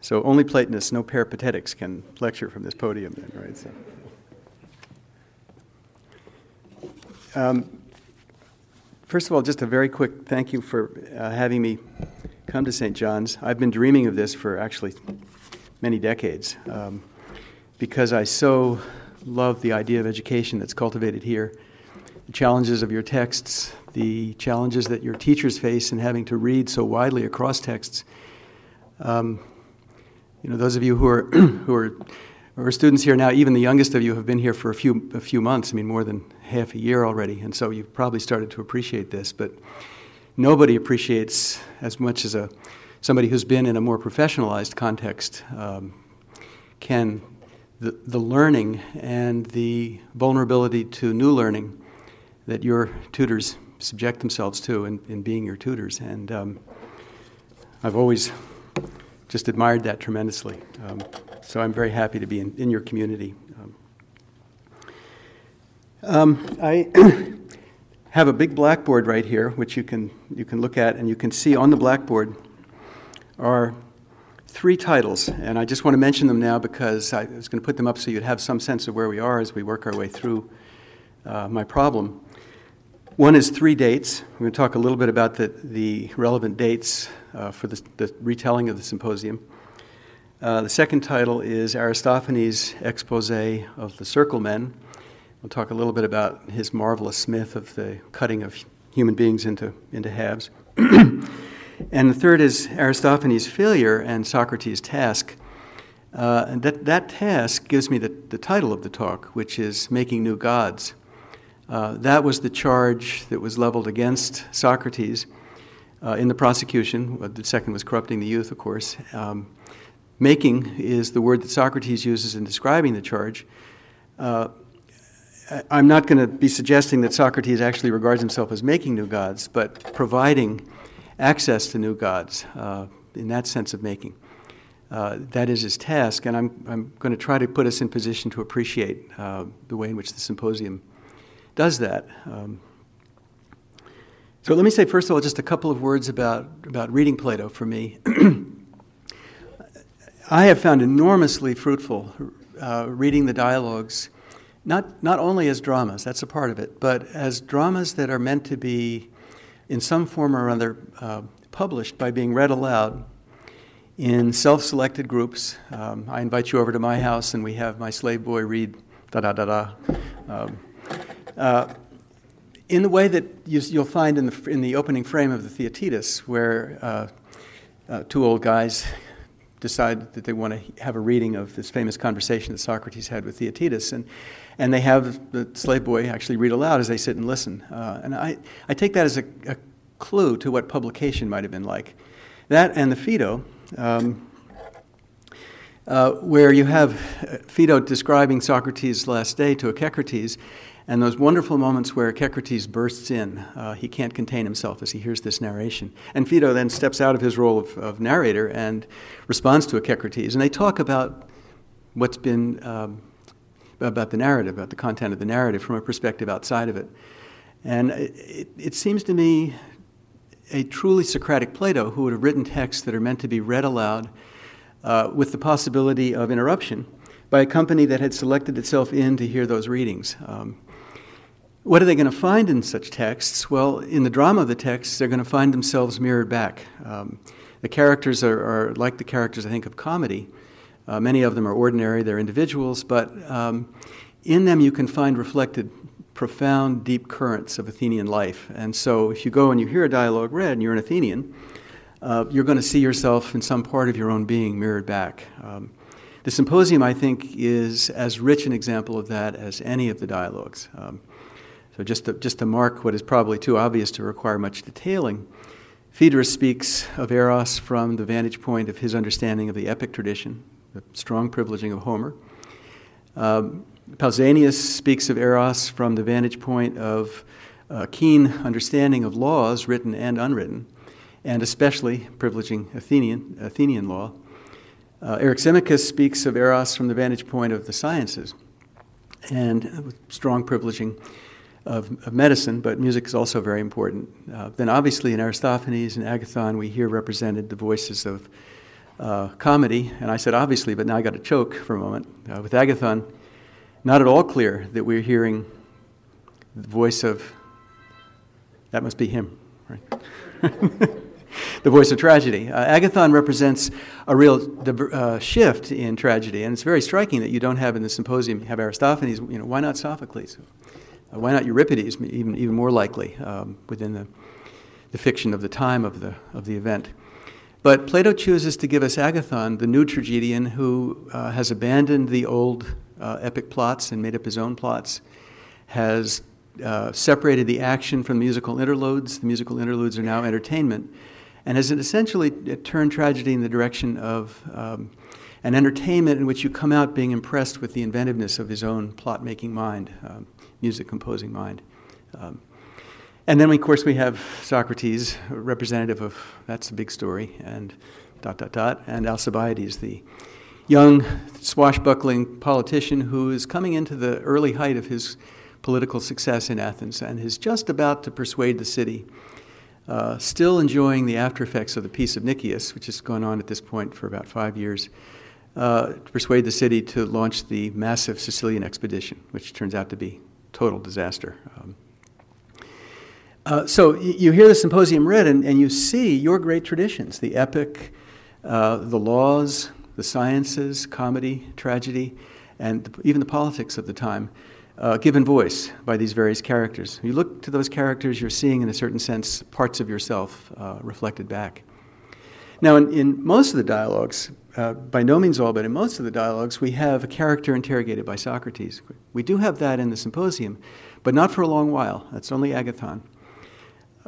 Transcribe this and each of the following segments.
So only Platonists, no peripatetics, can lecture from this podium, then, right? So. Um, first of all, just a very quick thank you for uh, having me come to St. John's. I've been dreaming of this for actually many decades um, because I so love the idea of education that's cultivated here. The challenges of your texts, the challenges that your teachers face in having to read so widely across texts. Um, you know, those of you who are who are, are students here now, even the youngest of you have been here for a few a few months. I mean, more than half a year already, and so you've probably started to appreciate this. But nobody appreciates as much as a somebody who's been in a more professionalized context um, can the, the learning and the vulnerability to new learning that your tutors subject themselves to in, in being your tutors. And um, I've always just admired that tremendously. Um, so I'm very happy to be in, in your community. Um, um I have a big blackboard right here, which you can, you can look at, and you can see on the blackboard are three titles. And I just want to mention them now because I was going to put them up so you'd have some sense of where we are as we work our way through uh, my problem. One is three dates. We're going to talk a little bit about the, the relevant dates uh, for the, the, retelling of the symposium. Uh, the second title is Aristophanes' expose of the Circle Men. We'll talk a little bit about his marvelous myth of the cutting of human beings into, into halves. and the third is Aristophanes' failure and Socrates' task. Uh, and that, that task gives me the, the title of the talk, which is Making New Gods. Uh, that was the charge that was leveled against Socrates uh, in the prosecution. The second was corrupting the youth, of course. Um, making is the word that Socrates uses in describing the charge. Uh, I'm not going to be suggesting that Socrates actually regards himself as making new gods, but providing access to new gods uh, in that sense of making. Uh, that is his task, and I'm, I'm going to try to put us in position to appreciate uh, the way in which the symposium does that. Um, so let me say, first of all, just a couple of words about, about reading Plato for me. I have found enormously fruitful uh, reading the dialogues, not, not only as dramas, that's a part of it, but as dramas that are meant to be, in some form or other, uh, published by being read aloud in self selected groups. Um, I invite you over to my house, and we have my slave boy read da da da da. Um, uh, in the way that you, will find in the, in the opening frame of the Theaetetus, where uh, uh, two old guys decide that they want to have a reading of this famous conversation that Socrates had with Theaetetus, and, and they have the slave boy actually read aloud as they sit and listen. Uh, and I, I take that as a, a, clue to what publication might have been like. That and the Phaedo, um, uh, where you have uh, Phaedo describing Socrates' last day to Echecrates, and those wonderful moments where Echecrates bursts in. Uh, he can't contain himself as he hears this narration. And Phaedo then steps out of his role of, of narrator and responds to Echecrates. And they talk about what's been, um, about the narrative, about the content of the narrative from a perspective outside of it. And it, it seems to me a truly Socratic Plato who would have written texts that are meant to be read aloud uh, with the possibility of interruption by a company that had selected itself in to hear those readings. Um, what are they going to find in such texts? Well, in the drama of the texts, they're going to find themselves mirrored back. Um, the characters are, are, like the characters, I think, of comedy. Uh, many of them are ordinary, they're individuals, but um, in them you can find reflected profound, deep currents of Athenian life. And so if you go and you hear a dialogue read and you're an Athenian, uh, you're going to see yourself in some part of your own being mirrored back. Um, the symposium, I think, is as rich an example of that as any of the dialogues. Um, so, just to, just to mark what is probably too obvious to require much detailing, Phaedrus speaks of Eros from the vantage point of his understanding of the epic tradition, the strong privileging of Homer. Um, Pausanias speaks of Eros from the vantage point of a keen understanding of laws, written and unwritten, and especially privileging Athenian, Athenian law. Uh, Eryximachus speaks of Eros from the vantage point of the sciences, and strong privileging of, of medicine, but music is also very important. Uh, then, obviously, in Aristophanes and Agathon, we hear represented the voices of uh, comedy, and I said obviously, but now I got to choke for a moment. Uh, with Agathon, not at all clear that we're hearing the voice of, that must be him, right? the voice of tragedy. Uh, Agathon represents a real uh, shift in tragedy, and it's very striking that you don't have in the symposium, you have Aristophanes, you know, why not Sophocles? Uh, why not Euripides, even, even more likely um, within the, the fiction of the time of the, of the event? But Plato chooses to give us Agathon, the new tragedian who uh, has abandoned the old uh, epic plots and made up his own plots, has uh, separated the action from the musical interludes. The musical interludes are now entertainment, and has essentially turned tragedy in the direction of um, an entertainment in which you come out being impressed with the inventiveness of his own plot making mind, um, music composing mind. Um, and then, of course, we have Socrates, representative of that's a big story, and dot, dot, dot, and Alcibiades, the young, swashbuckling politician who is coming into the early height of his political success in Athens and is just about to persuade the city, uh, still enjoying the after effects of the Peace of Nicias, which has gone on at this point for about five years, uh, to persuade the city to launch the massive Sicilian expedition, which turns out to be total disaster. Um, uh, so you hear the symposium read, and, and, you see your great traditions the epic, uh, the laws, the sciences, comedy, tragedy, and even the politics of the time uh, given voice by these various characters. You look to those characters, you're seeing, in a certain sense, parts of yourself uh, reflected back. Now, in, in, most of the dialogues, uh, by no means all, but in most of the dialogues, we have a character interrogated by Socrates. We do have that in the symposium, but not for a long while. That's only Agathon.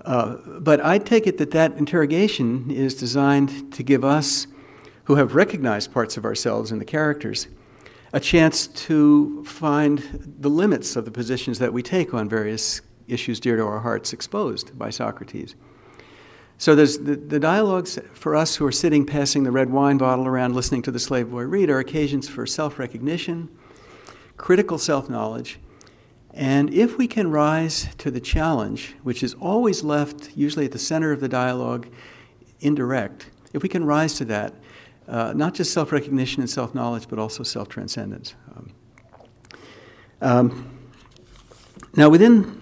Uh, but I take it that that interrogation is designed to give us, who have recognized parts of ourselves in the characters, a chance to find the limits of the positions that we take on various issues dear to our hearts exposed by Socrates. So there's the, the dialogues for us who are sitting passing the red wine bottle around listening to the slave boy read are occasions for self recognition, critical self knowledge, and if we can rise to the challenge, which is always left usually at the center of the dialogue, indirect, if we can rise to that, uh, not just self recognition and self knowledge, but also self transcendence. Um, um, now, within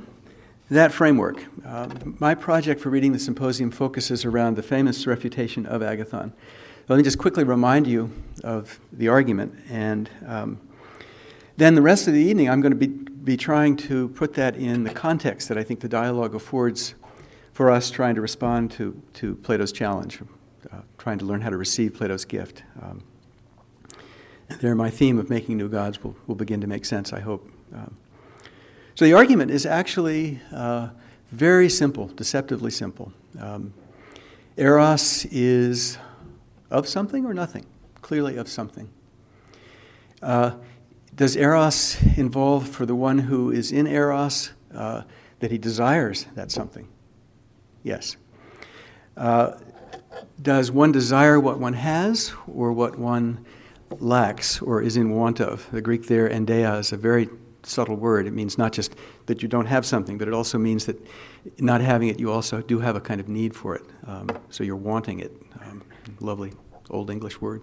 that framework, uh, my project for reading the symposium focuses around the famous refutation of Agathon. Let me just quickly remind you of the argument, and um, then the rest of the evening I'm going to be, be trying to put that in the context that I think the dialogue affords for us trying to respond to, to Plato's challenge uh, trying to learn how to receive Plato's gift. Um, there, my theme of making new gods will, will begin to make sense, I hope. Um, so the argument is actually uh, very simple, deceptively simple. Um, eros is of something or nothing, clearly of something. Uh, does eros involve for the one who is in eros uh, that he desires that something? Yes. Uh, does one desire what one has or what one lacks or is in want of? The Greek there, endeia, is a very subtle word. It means not just that you don't have something, but it also means that not having it, you also do have a kind of need for it. Um, so you're wanting it. Um, lovely old English word.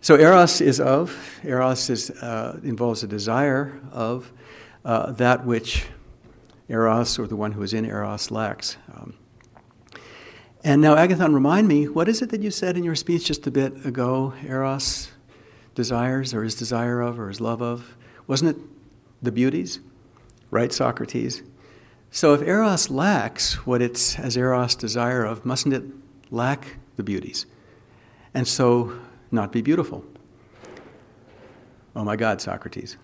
So eros is of. Eros is, uh, involves a desire of uh, that which eros or the one who is in eros lacks. Um, and now, Agathon, remind me, what is it that you said in your speech just a bit ago? Eros desires, or is desire of, or is love of? Wasn't it the beauties? Right, Socrates? So if Eros lacks what it's as Eros desire of, mustn't it lack the beauties? And so not be beautiful? Oh my God, Socrates.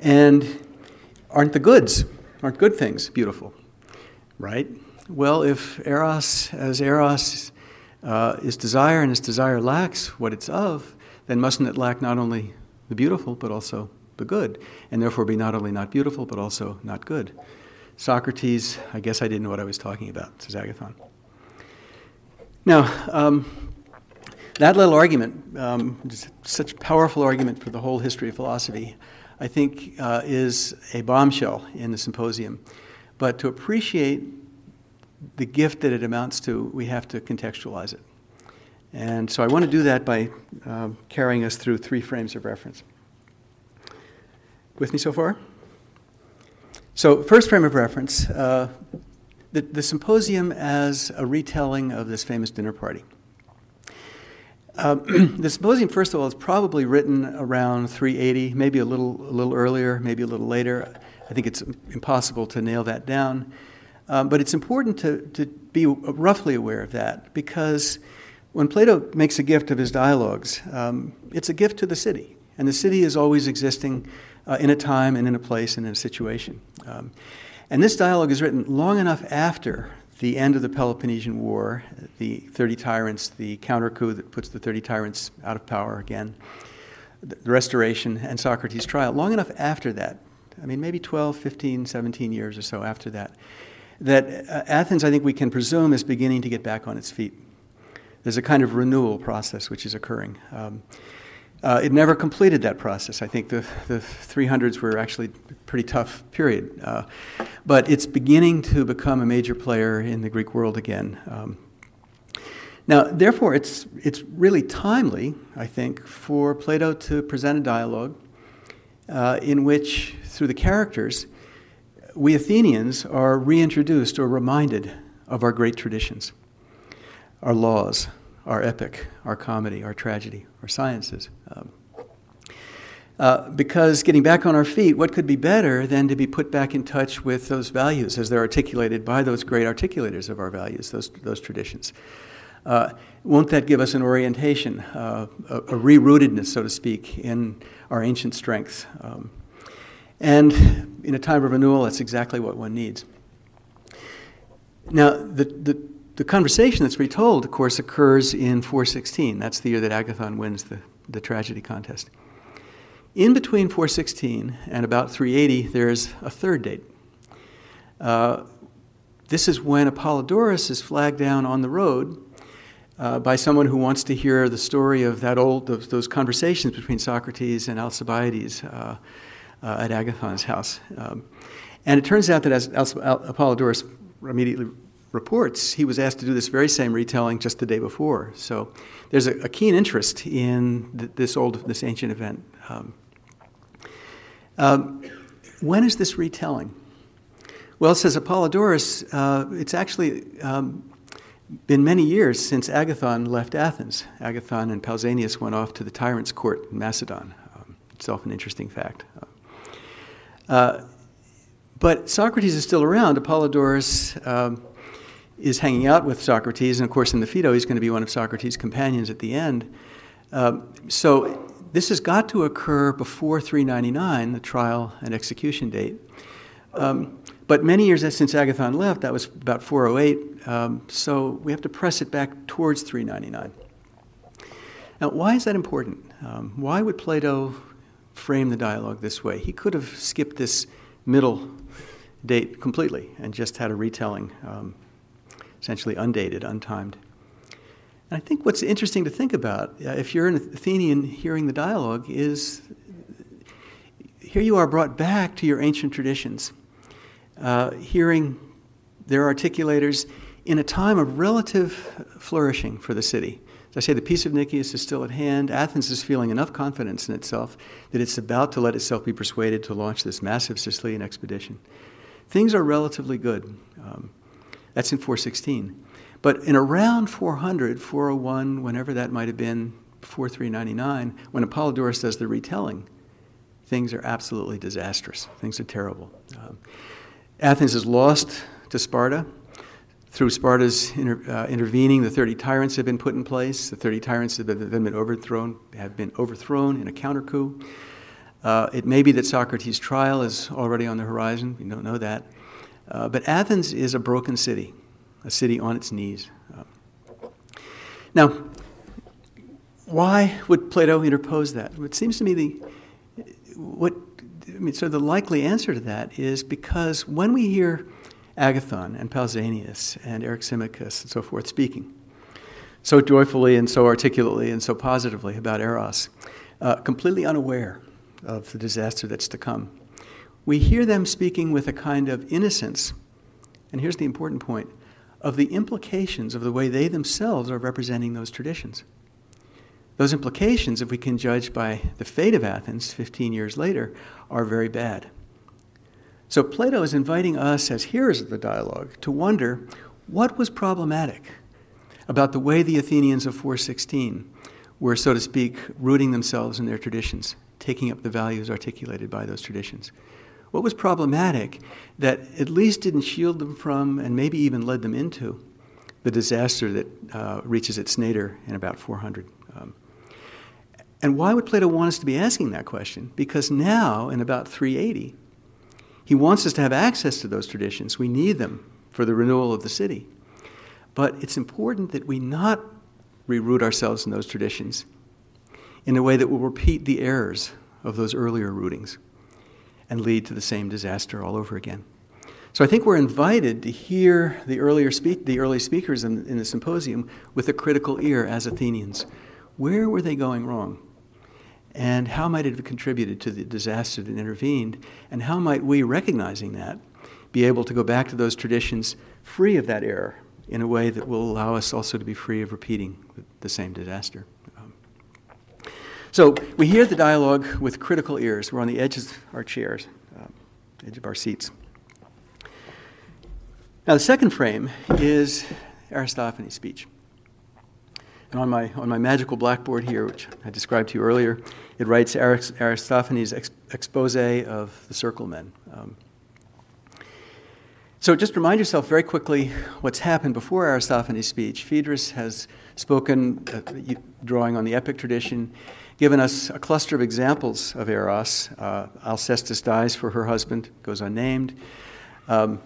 And aren't the goods, aren't good things beautiful? Right? Well, if eros, as eros uh, is desire and its desire lacks what it's of, then mustn't it lack not only the beautiful but also the good, and therefore be not only not beautiful but also not good? Socrates, I guess I didn't know what I was talking about, says Agathon. Now, um, that little argument, um, such a powerful argument for the whole history of philosophy, I think uh, is a bombshell in the symposium. But to appreciate the gift that it amounts to, we have to contextualize it. And so I want to do that by um, carrying us through three frames of reference. With me so far? So, first frame of reference uh, the, the symposium as a retelling of this famous dinner party. Uh, the symposium, first of all, is probably written around 380, maybe a little, a little earlier, maybe a little later. I think it's impossible to nail that down. Um, but it's important to, to be roughly aware of that because when Plato makes a gift of his dialogues, um, it's a gift to the city. And the city is always existing uh, in a time and in a place and in a situation. Um, and this dialogue is written long enough after the end of the Peloponnesian War, the 30 tyrants, the counter coup that puts the 30 tyrants out of power again, the restoration, and Socrates' trial, long enough after that, I mean, maybe 12, 15, 17 years or so after that, that uh, Athens, I think we can presume, is beginning to get back on its feet. There's a kind of renewal process which is occurring. Um, uh, it never completed that process. I think the, the 300s were actually a pretty tough period. Uh, but it's beginning to become a major player in the Greek world again. Um, now, therefore, it's, it's really timely, I think, for Plato to present a dialogue uh, in which, through the characters, we Athenians are reintroduced or reminded of our great traditions, our laws, our epic, our comedy, our tragedy, our sciences. Uh, because getting back on our feet, what could be better than to be put back in touch with those values as they're articulated by those great articulators of our values, those, those traditions? Uh, won't that give us an orientation, uh, a, a rerootedness, so to speak, in our ancient strengths? Um, and in a time of renewal, that's exactly what one needs. Now, the, the the conversation that's retold, of course, occurs in 416. That's the year that Agathon wins the, the tragedy contest. In between 416 and about 380, there's a third date. Uh, this is when Apollodorus is flagged down on the road uh, by someone who wants to hear the story of that old those, those conversations between Socrates and Alcibiades uh, uh at Agathon's house. Um, and it turns out that as Apollodorus immediately reports, he was asked to do this very same retelling just the day before. So there's a, a keen interest in th- this old, this ancient event. Um, um, when is this retelling? Well, says Apollodorus, uh, it's actually um, been many years since Agathon left Athens. Agathon and Pausanias went off to the tyrant's court in Macedon. Um, itself an interesting fact. Uh, but Socrates is still around. Apollodorus um, is hanging out with Socrates, and of course, in the Phaedo, he's going to be one of Socrates' companions at the end. Um, so this has got to occur before 399, the trial and execution date. Um, but many years since Agathon left, that was about 408, um, so we have to press it back towards 399. Now, why is that important? Um, why would Plato frame the dialogue this way? He could have skipped this middle date completely and just had a retelling um, essentially undated, untimed. And I think what's interesting to think about, uh, if you're an Athenian hearing the dialogue, is here you are brought back to your ancient traditions, uh, hearing their articulators in a time of relative flourishing for the city. As I say, the peace of Nicias is still at hand. Athens is feeling enough confidence in itself that it's about to let itself be persuaded to launch this massive Sicilian expedition. Things are relatively good. Um, that's in 416. But in around 400, 401, whenever that might have been, before 399, when Apollodorus does the retelling, things are absolutely disastrous. Things are terrible. Um, Athens is lost to Sparta. Through Sparta's inter, uh, intervening, the 30 tyrants have been put in place. The 30 tyrants have been, been overthrown, have been overthrown in a counter coup. Uh, it may be that Socrates' trial is already on the horizon. We don't know that. Uh, but Athens is a broken city, a city on its knees. Uh, now, why would Plato interpose that? It seems to me the what I mean, so the likely answer to that is because when we hear Agathon and Pausanias and Eryximachus and so forth speaking so joyfully and so articulately and so positively about Eros, uh, completely unaware of the disaster that's to come, we hear them speaking with a kind of innocence, and here's the important point of the implications of the way they themselves are representing those traditions. Those implications, if we can judge by the fate of Athens 15 years later, are very bad. So Plato is inviting us, as hearers of the dialogue, to wonder what was problematic about the way the Athenians of 416 were, so to speak, rooting themselves in their traditions, taking up the values articulated by those traditions. What was problematic that at least didn't shield them from, and maybe even led them into, the disaster that uh, reaches its nadir in about 400? Um, and why would Plato want us to be asking that question? Because now, in about 380, he wants us to have access to those traditions. We need them for the renewal of the city. But it's important that we not reroot ourselves in those traditions in a way that will repeat the errors of those earlier rootings and lead to the same disaster all over again. So I think we're invited to hear the earlier speak, the early speakers in, in the symposium with a critical ear as Athenians. Where were they going wrong? And how might it have contributed to the disaster that intervened? And how might we, recognizing that, be able to go back to those traditions free of that error in a way that will allow us also to be free of repeating the same disaster? Um, so we hear the dialogue with critical ears. We're on the edges of our chairs, uh, edge of our seats. Now, the second frame is Aristophanes' speech. And on my, on my magical blackboard here, which I described to you earlier, it writes Aristophanes' ex- expose of the circle men. Um, so just remind yourself very quickly what's happened before Aristophanes' speech. Phaedrus has spoken, uh, drawing on the epic tradition, given us a cluster of examples of eros. Uh, Alcestis dies for her husband, goes unnamed. Um,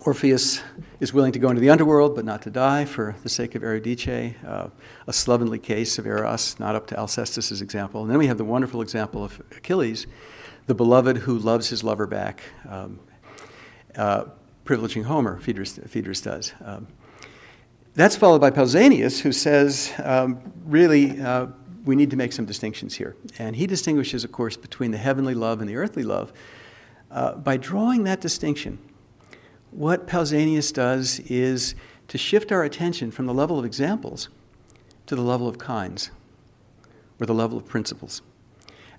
Orpheus is willing to go into the underworld but not to die for the sake of Eurydice, uh, a slovenly case of Eros, not up to Alcestis' example. And then we have the wonderful example of Achilles, the beloved who loves his lover back, um, uh, privileging Homer, Phaedrus, Phaedrus does. Um, that's followed by Pausanias, who says, um, really, uh, we need to make some distinctions here. And he distinguishes, of course, between the heavenly love and the earthly love uh, by drawing that distinction what Pausanias does is to shift our attention from the level of examples to the level of kinds, or the level of principles.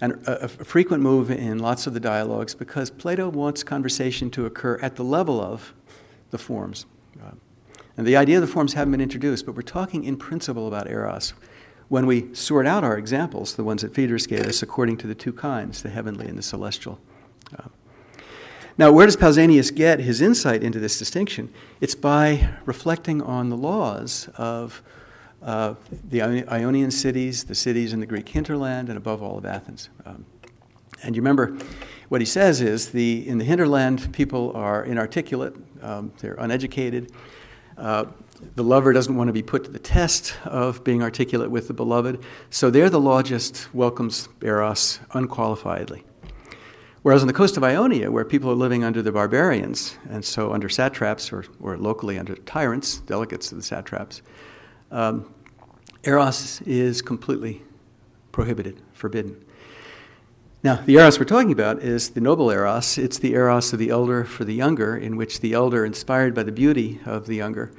And a, a, frequent move in lots of the dialogues because Plato wants conversation to occur at the level of the forms. Uh, and the idea of the forms haven't been introduced, but we're talking in principle about eros. When we sort out our examples, the ones that Phaedrus gave us, according to the two kinds, the heavenly and the celestial. Uh, now, where does Pausanias get his insight into this distinction? It's by reflecting on the laws of uh, the Ionian cities, the cities in the Greek hinterland, and above all of Athens. Um, and you remember what he says is the, in the hinterland, people are inarticulate, um, they're uneducated. Uh, the lover doesn't want to be put to the test of being articulate with the beloved. So there, the just welcomes Eros unqualifiedly. Whereas on the coast of Ionia, where people are living under the barbarians, and so under satraps or, or locally under tyrants, delegates of the satraps, um, Eros is completely prohibited, forbidden. Now, the Eros we're talking about is the noble Eros. It's the Eros of the elder for the younger, in which the elder, inspired by the beauty of the younger,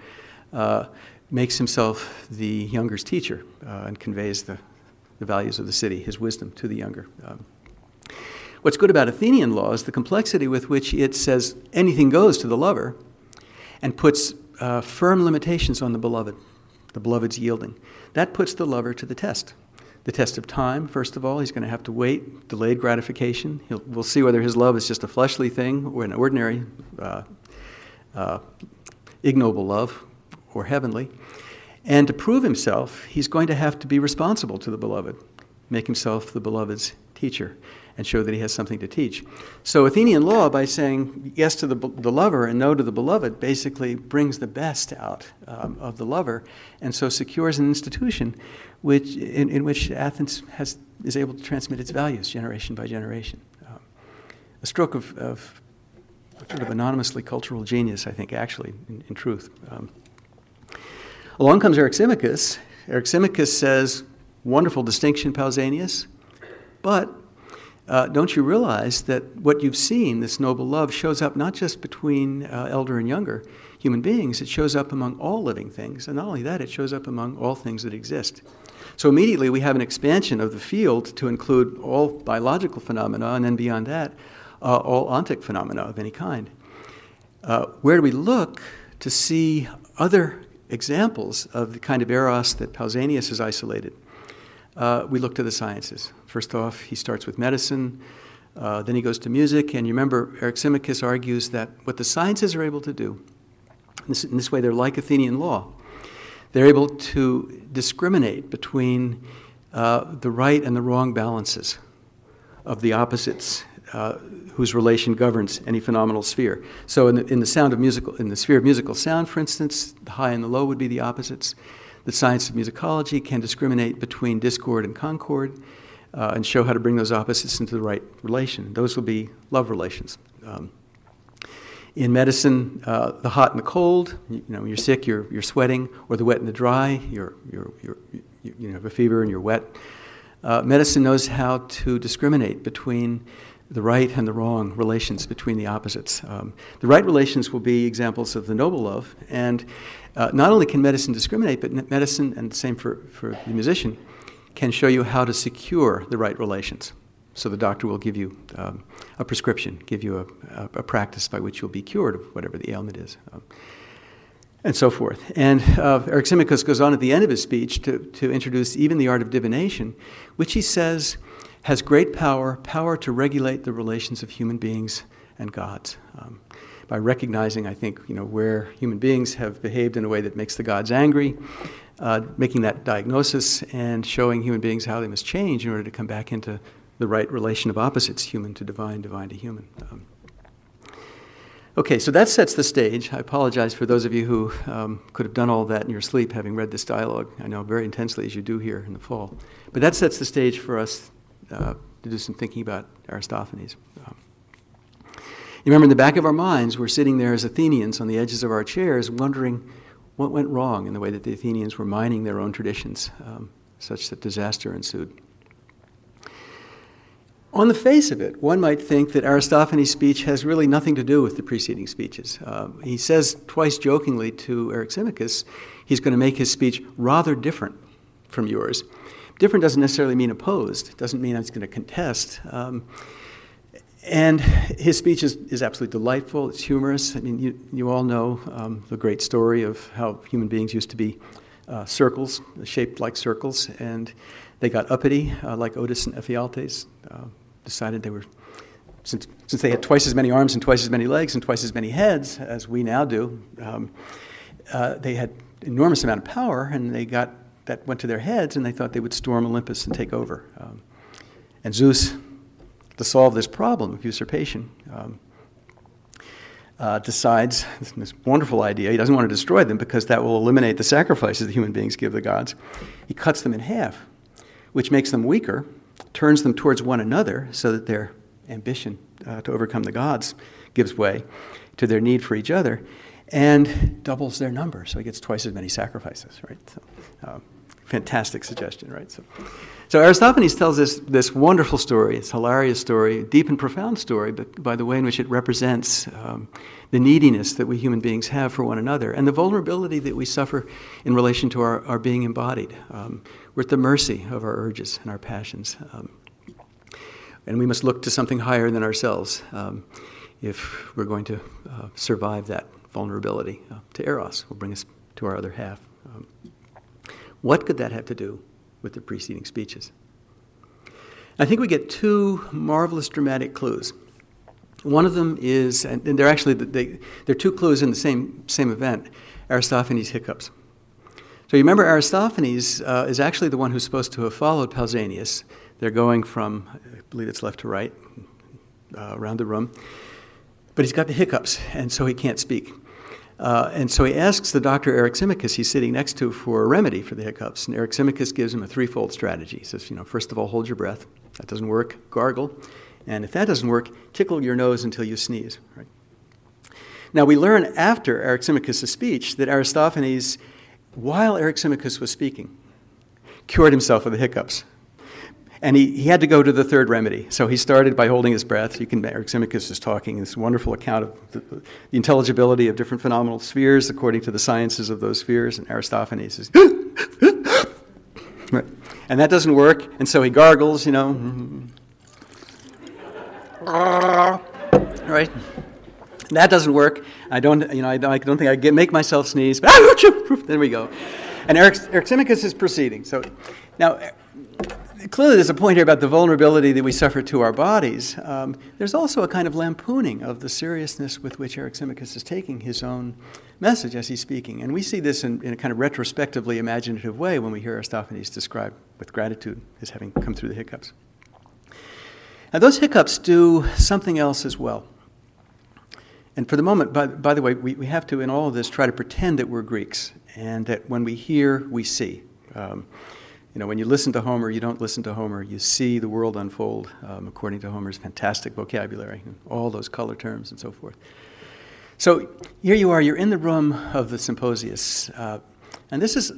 uh, makes himself the younger's teacher uh, and conveys the, the values of the city, his wisdom, to the younger. Um, What's good about Athenian law is the complexity with which it says anything goes to the lover and puts uh, firm limitations on the beloved, the beloved's yielding. That puts the lover to the test. The test of time, first of all, he's going to have to wait, delayed gratification. He'll, we'll see whether his love is just a fleshly thing or an ordinary, uh, uh, ignoble love or heavenly. And to prove himself, he's going to have to be responsible to the beloved, make himself the beloved's teacher and show that he has something to teach. So Athenian law, by saying yes to the, the lover and no to the beloved, basically brings the best out um, of the lover, and so secures an institution which, in, in, which Athens has, is able to transmit its values generation by generation. Um, a stroke of, of, sort of anonymously cultural genius, I think, actually, in, in truth. Um, along comes Eryximachus. Eryximachus says, wonderful distinction, Pausanias, but uh, don't you realize that what you've seen, this noble love, shows up not just between uh, elder and younger human beings, it shows up among all living things. And not only that, it shows up among all things that exist. So immediately we have an expansion of the field to include all biological phenomena, and then beyond that, uh, all ontic phenomena of any kind. Uh, where do we look to see other examples of the kind of eros that Pausanias has isolated? Uh, we look to the sciences. First off, he starts with medicine, uh, then he goes to music, and you remember Eryximachus argues that what the sciences are able to do, in this, in this way they're like Athenian law, they're able to discriminate between uh, the right and the wrong balances of the opposites uh, whose relation governs any phenomenal sphere. So, in the, in the sound of musical, in the sphere of musical sound, for instance, the high and the low would be the opposites. The science of musicology can discriminate between discord and concord uh, and show how to bring those opposites into the right relation. Those will be love relations. Um, in medicine, uh, the hot and the cold, you, know, when you're sick, you're, you're sweating, or the wet and the dry, you're, you're, you're, you, you have a fever and you're wet. Uh, medicine knows how to discriminate between the right and the wrong relations between the opposites. Um, the right relations will be examples of the noble love, and uh, not only can medicine discriminate, but medicine, and the same for, for the musician, can show you how to secure the right relations. So the doctor will give you um, a prescription, give you a, a, a, practice by which you'll be cured of whatever the ailment is, um, and so forth. And uh, goes on at the end of his speech to, to introduce even the art of divination, which he says has great power, power to regulate the relations of human beings and gods. Um, by recognizing, I think, you know, where human beings have behaved in a way that makes the gods angry, uh, making that diagnosis and showing human beings how they must change in order to come back into the right relation of opposites, human to divine, divine to human. Um, okay, so that sets the stage. I apologize for those of you who um, could have done all that in your sleep, having read this dialogue. I know very intensely as you do here in the fall. But that sets the stage for us uh, to do some thinking about Aristophanes. Um, you remember in the back of our minds, we're sitting there as Athenians on the edges of our chairs, wondering what went wrong in the way that the Athenians were mining their own traditions, um, such that disaster ensued. On the face of it, one might think that Aristophanes' speech has really nothing to do with the preceding speeches. Uh, he says twice jokingly to Eryximachus, he's going to make his speech rather different from yours. Different doesn't necessarily mean opposed, it doesn't mean he's going to contest. Um, and his speech is, is absolutely delightful, it's humorous. I mean, you, you all know um, the great story of how human beings used to be uh, circles, shaped like circles, and they got uppity, uh, like Otus and Ephialtes. Uh, decided they were, since, since they had twice as many arms and twice as many legs and twice as many heads as we now do, um, uh, they had enormous amount of power and they got, that went to their heads and they thought they would storm Olympus and take over. Um, and Zeus, to solve this problem of usurpation, um, uh, decides this wonderful idea. He doesn't want to destroy them because that will eliminate the sacrifices the human beings give the gods. He cuts them in half, which makes them weaker turns them towards one another so that their ambition uh, to overcome the gods gives way to their need for each other and doubles their number. So he gets twice as many sacrifices, right? So, uh, fantastic suggestion, right? So, so Aristophanes tells us this wonderful story. It's hilarious story, deep and profound story, but by the way in which it represents um, the neediness that we human beings have for one another and the vulnerability that we suffer in relation to our, our being embodied. Um, we're at the mercy of our urges and our passions. Um, and we must look to something higher than ourselves um, if we're going to uh, survive that vulnerability uh, to Eros, will bring us to our other half. Um, what could that have to do with the preceding speeches? I think we get two marvelous dramatic clues. One of them is, and they're actually they, they're two clues in the same same event. Aristophanes' hiccups. So you remember Aristophanes uh, is actually the one who's supposed to have followed Pausanias. They're going from, I believe it's left to right, uh, around the room. But he's got the hiccups, and so he can't speak. Uh, and so he asks the doctor Eryximachus he's sitting next to for a remedy for the hiccups. And Eryximachus gives him a threefold strategy. He says, you know, first of all, hold your breath. That doesn't work. Gargle. And if that doesn't work, tickle your nose until you sneeze. Right? Now, we learn after Eryximachus' speech that Aristophanes, while Eryximachus was speaking, cured himself of the hiccups. And he, he had to go to the third remedy. So he started by holding his breath. You can, Eryximachus is talking this wonderful account of the, the, intelligibility of different phenomenal spheres according to the sciences of those spheres. And Aristophanes is, and that doesn't work. And so he gargles, you know. right? That doesn't work. I don't, you know, I don't, I don't think I get, make myself sneeze. there we go. And Eryximachus is proceeding. So now clearly there's a point here about the vulnerability that we suffer to our bodies. Um, there's also a kind of lampooning of the seriousness with which Eryximachus is taking his own message as he's speaking. And we see this in, in a kind of retrospectively imaginative way when we hear Aristophanes described with gratitude as having come through the hiccups. Now, those hiccups do something else as well. And for the moment, by, by the way, we, we have to, in all of this, try to pretend that we're Greeks and that when we hear, we see. Um, you know, when you listen to Homer, you don't listen to Homer. You see the world unfold um, according to Homer's fantastic vocabulary, and all those color terms and so forth. So here you are, you're in the room of the symposius. Uh, and this is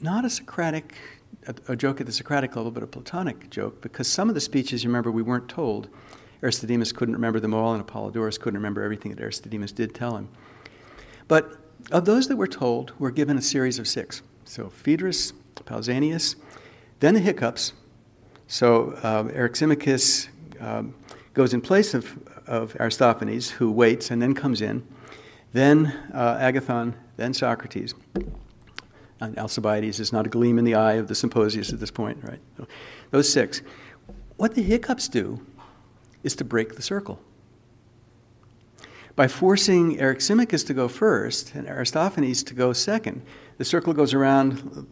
not a Socratic, a, a, joke at the Socratic level, but a Platonic joke, because some of the speeches, you remember, we weren't told. Aristodemus couldn't remember them all, and Apollodorus couldn't remember everything that Aristodemus did tell him. But of those that were told, we're given a series of six. So Phaedrus, Pausanias, then the hiccups. So uh, Eryximachus um, goes in place of, of Aristophanes, who waits and then comes in. Then uh, Agathon, then Socrates. And Alcibiades is not a gleam in the eye of the symposius at this point, right? Those six. What the hiccups do is to break the circle. By forcing Eryximachus to go first and Aristophanes to go second, the circle goes around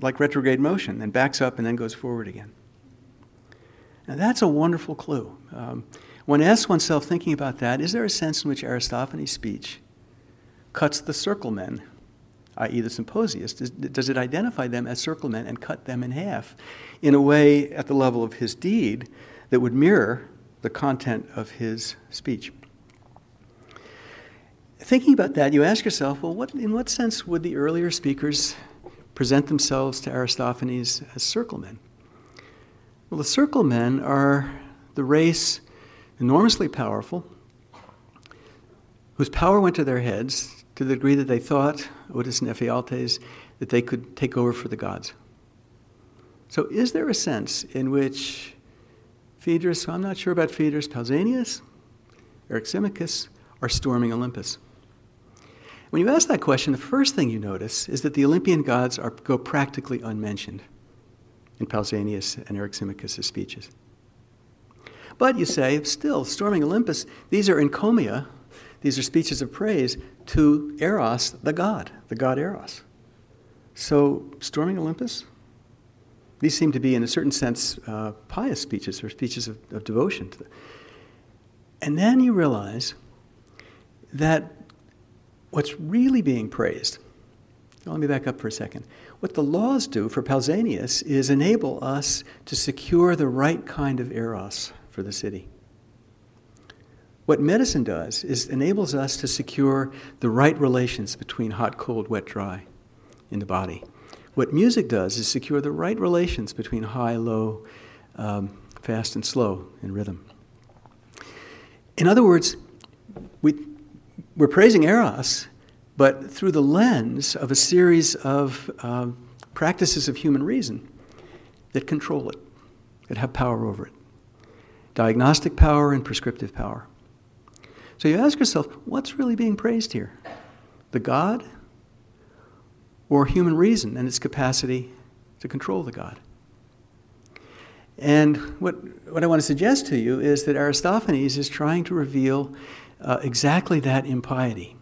like retrograde motion and backs up and then goes forward again. Now, that's a wonderful clue. Um, one asks oneself, thinking about that, is there a sense in which Aristophanes' speech cuts the circle men, i.e., the symposius? Does, does it identify them as circle men and cut them in half in a way at the level of his deed that would mirror the content of his speech? Thinking about that, you ask yourself, well, what, in what sense would the earlier speakers present themselves to Aristophanes as circle men. Well, the circle men are the race enormously powerful, whose power went to their heads to the degree that they thought, Otus and Ephialtes, that they could take over for the gods. So, is there a sense in which Phaedrus, I'm not sure about Phaedrus, Pausanias, Eryximachus, are storming Olympus? When you ask that question, the first thing you notice is that the Olympian gods are, go practically unmentioned in Pausanias and Eryximachus' speeches. But you say, still, storming Olympus, these are encomia, these are speeches of praise to Eros, the god, the god Eros. So, storming Olympus? These seem to be, in a certain sense, uh, pious speeches or speeches of, of devotion. And then you realize that what's really being praised, let me back up for a second. What the laws do for Pausanias is enable us to secure the right kind of eros for the city. What medicine does is enables us to secure the right relations between hot, cold, wet, dry in the body. What music does is secure the right relations between high, low, um, fast, and slow in rhythm. In other words, we, we're praising Eros, but through the lens of a series of uh, practices of human reason that control it, that have power over it diagnostic power and prescriptive power. So you ask yourself, what's really being praised here? The God or human reason and its capacity to control the God? And what, what I want to suggest to you is that Aristophanes is trying to reveal uh, exactly that impiety,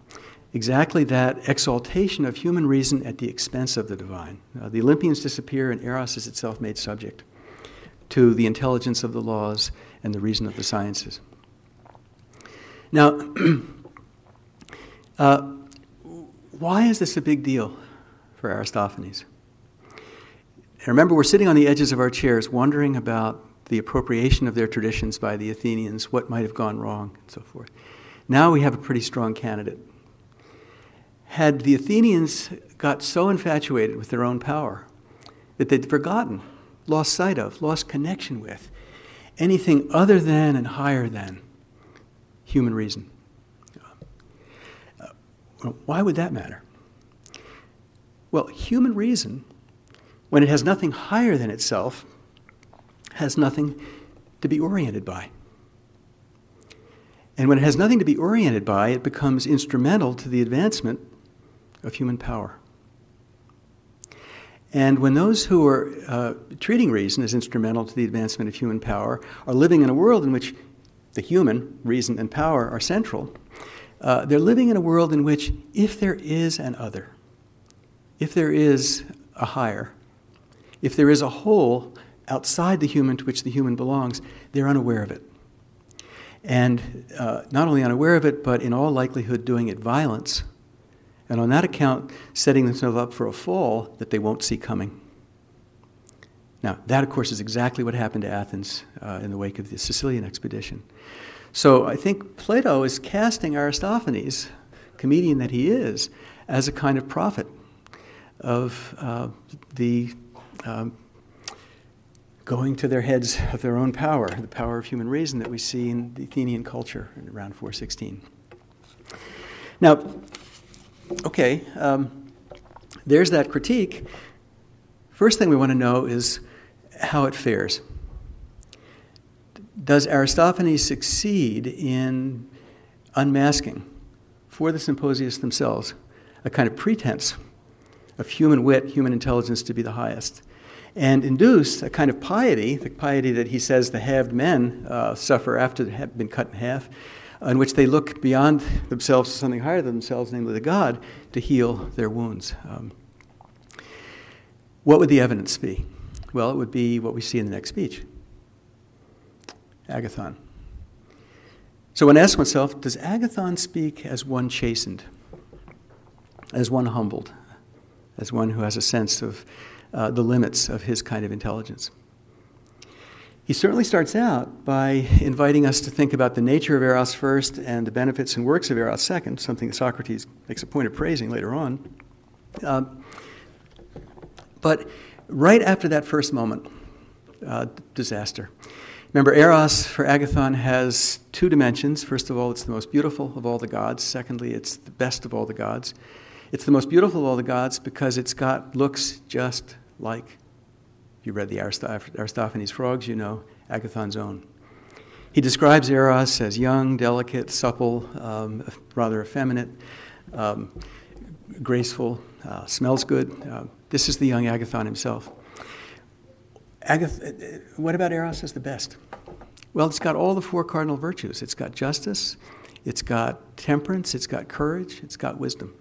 exactly that exaltation of human reason at the expense of the divine. Uh, the Olympians disappear, and Eros is itself made subject to the intelligence of the laws and the reason of the sciences. Now, uh, why is this a big deal for Aristophanes? And remember, we're sitting on the edges of our chairs wondering about the appropriation of their traditions by the Athenians, what might have gone wrong, and so forth. Now we have a pretty strong candidate. Had the Athenians got so infatuated with their own power that they'd forgotten lost sight of, lost connection with anything other than and higher than human reason. Uh, why would that matter? Well, human reason, when it has nothing higher than itself, has nothing to be oriented by. And when it has nothing to be oriented by, it becomes instrumental to the advancement of human power. And when those who are uh, treating reason as instrumental to the advancement of human power are living in a world in which the human, reason, and power are central, uh, they're living in a world in which if there is an other, if there is a higher, if there is a whole outside the human to which the human belongs, they're unaware of it. And uh, not only unaware of it, but in all likelihood doing it violence and on that account, setting themselves up for a fall that they won't see coming. Now, that, of course, is exactly what happened to Athens uh, in the wake of the Sicilian expedition. So I think Plato is casting Aristophanes, comedian that he is, as a kind of prophet of uh, the um, going to their heads of their own power, the power of human reason that we see in the Athenian culture around 416. Now, okay, um, there's that critique. First thing we want to know is how it fares. Does Aristophanes succeed in unmasking for the symposiists themselves a kind of pretense of human wit, human intelligence to be the highest, and induce a kind of piety, the piety that he says the halved men uh, suffer after they have been cut in half, in which they look beyond themselves to something higher than themselves, namely the God, to heal their wounds. Um, what would the evidence be? Well, it would be what we see in the next speech Agathon. So one asks oneself does Agathon speak as one chastened, as one humbled, as one who has a sense of uh, the limits of his kind of intelligence? He certainly starts out by inviting us to think about the nature of Eros first and the benefits and works of Eros second, something that Socrates makes a point of praising later on. Um, but right after that first moment, uh, disaster. Remember, Eros for Agathon has two dimensions. First of all, it's the most beautiful of all the gods. Secondly, it's the best of all the gods. It's the most beautiful of all the gods because it's got looks just like if you read the Aristophanes Frogs, you know Agathon's own. He describes Eros as young, delicate, supple, um, rather effeminate, um, graceful, uh, smells good. Uh, this is the young Agathon himself. Agath- uh, what about Eros as the best? Well, it's got all the four cardinal virtues. It's got justice, it's got temperance, it's got courage, it's got wisdom.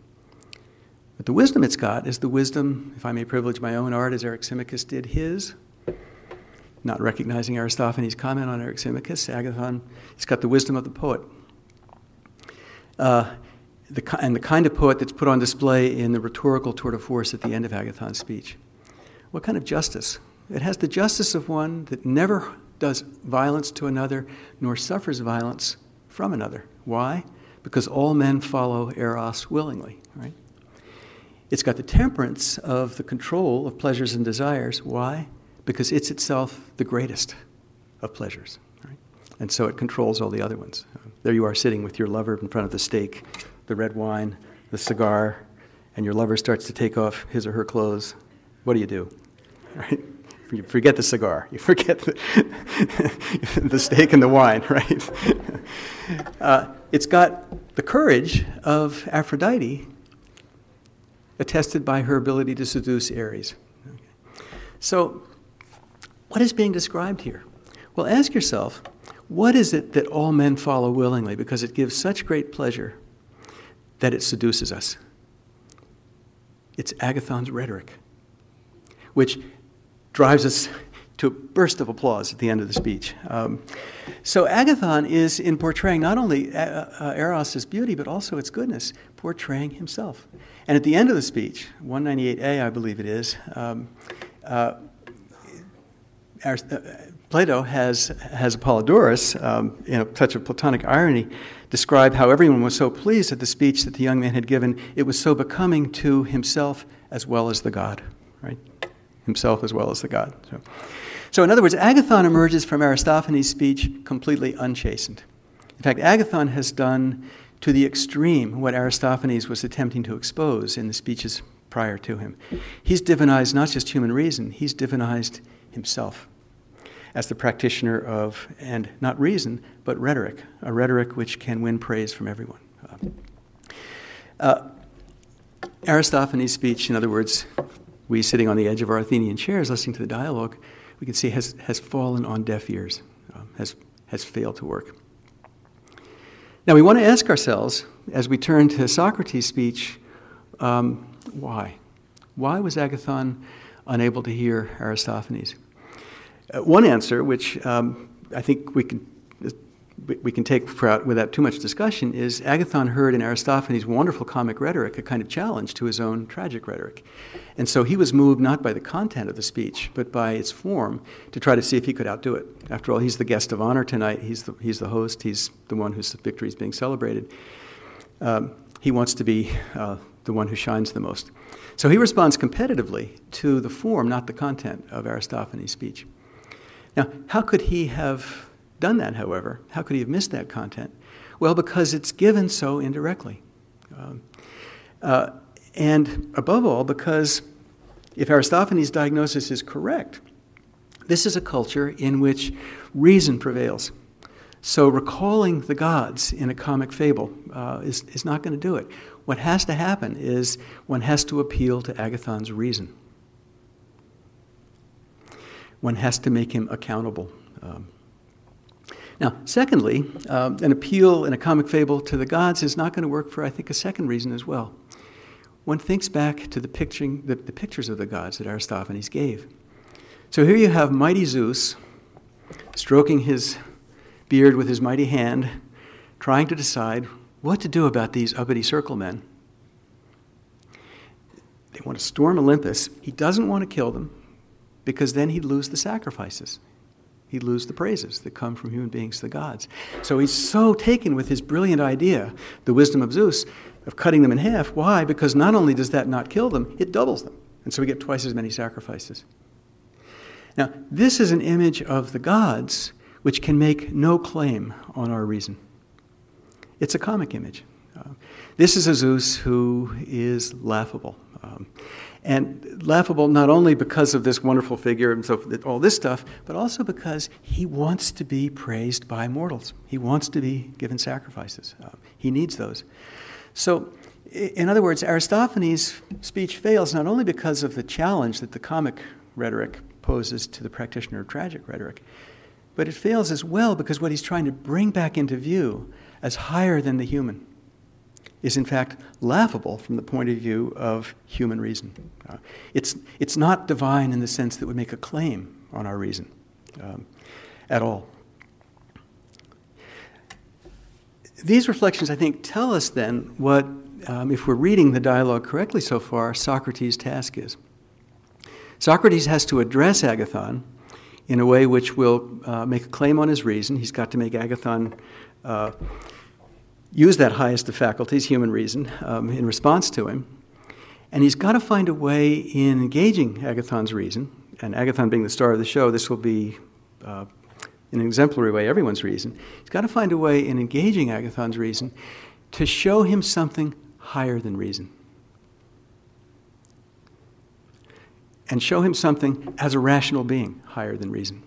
But the wisdom it's got is the wisdom, if I may privilege my own art as Eryximachus did his, not recognizing Aristophanes' comment on Eryximachus, Agathon, it's got the wisdom of the poet. Uh, the, and the kind of poet that's put on display in the rhetorical tour de force at the end of Agathon's speech. What kind of justice? It has the justice of one that never does violence to another nor suffers violence from another. Why? Because all men follow Eros willingly, right? It's got the temperance of the control of pleasures and desires. Why? Because it's itself the greatest of pleasures. Right? And so it controls all the other ones. There you are sitting with your lover in front of the steak, the red wine, the cigar, and your lover starts to take off his or her clothes. What do you do? Right? You forget the cigar. You forget the, the steak and the wine, right? Uh, it's got the courage of Aphrodite attested by her ability to seduce Ares. So, what is being described here? Well, ask yourself what is it that all men follow willingly because it gives such great pleasure that it seduces us? It's Agathon's rhetoric, which drives us to a burst of applause at the end of the speech. Um, so Agathon is in portraying not only uh, uh, Eros' beauty, but also its goodness, portraying himself. And at the end of the speech, 198a, I believe it is, um, uh, uh, Plato has, has Apollodorus, um, in a touch of Platonic irony, describe how everyone was so pleased at the speech that the young man had given. It was so becoming to himself as well as the God, right? himself as well as the god. So, so in other words, Agathon emerges from Aristophanes' speech completely unchastened. In fact, Agathon has done to the extreme what Aristophanes was attempting to expose in the speeches prior to him. He's divinized not just human reason, he's divinized himself as the practitioner of, and not reason, but rhetoric, a rhetoric which can win praise from everyone. Uh, Aristophanes' speech, in other words, we sitting on the edge of our Athenian chairs listening to the dialogue, we can see has, has fallen on deaf ears, uh, has, has failed to work. Now, we want to ask ourselves, as we turn to Socrates' speech, um, why? Why was Agathon unable to hear Aristophanes? Uh, one answer, which um, I think we can we can take without too much discussion, is Agathon heard in Aristophanes' wonderful comic rhetoric a kind of challenge to his own tragic rhetoric. And so he was moved not by the content of the speech, but by its form to try to see if he could outdo it. After all, he's the guest of honor tonight, he's the, he's the host, he's the one whose victory is being celebrated. Um, he wants to be uh, the one who shines the most. So he responds competitively to the form, not the content, of Aristophanes' speech. Now, how could he have done that, however? How could he have missed that content? Well, because it's given so indirectly. Um, uh, and above all, because if Aristophanes' diagnosis is correct, this is a culture in which reason prevails. So recalling the gods in a comic fable uh, is, is not going to do it. What has to happen is one has to appeal to Agathon's reason one has to make him accountable. Um, now, secondly, um, an appeal in a comic fable to the gods is not going to work for, I think, a second reason as well. One thinks back to the, picturing, the, the pictures of the gods that Aristophanes gave. So here you have mighty Zeus stroking his beard with his mighty hand, trying to decide what to do about these uppity circle men. They want to storm Olympus. He doesn't want to kill them because then he'd lose the sacrifices. He'd lose the praises that come from human beings to the gods. So he's so taken with his brilliant idea, the wisdom of Zeus, of cutting them in half. Why? Because not only does that not kill them, it doubles them. And so we get twice as many sacrifices. Now, this is an image of the gods which can make no claim on our reason. It's a comic image. Uh, this is a Zeus who is laughable. Um, and laughable not only because of this wonderful figure and so all this stuff, but also because he wants to be praised by mortals. He wants to be given sacrifices. Uh, he needs those. So, in other words, Aristophanes' speech fails not only because of the challenge that the comic rhetoric poses to the practitioner of tragic rhetoric, but it fails as well because what he's trying to bring back into view as higher than the human is in fact laughable from the point of view of human reason. Uh, it's, it's not divine in the sense that would make a claim on our reason um, at all. These reflections, I think, tell us then what, um, if we're reading the dialogue correctly so far, Socrates' task is. Socrates has to address Agathon in a way which will uh, make a claim on his reason. He's got to make Agathon uh, use that highest of faculties, human reason, um, in response to him. And he's got to find a way in engaging Agathon's reason, and Agathon being the star of the show, this will be, uh, in an exemplary way, everyone's reason. He's got to find a way in engaging Agathon's reason to show him something higher than reason. And show him something as a rational being higher than reason.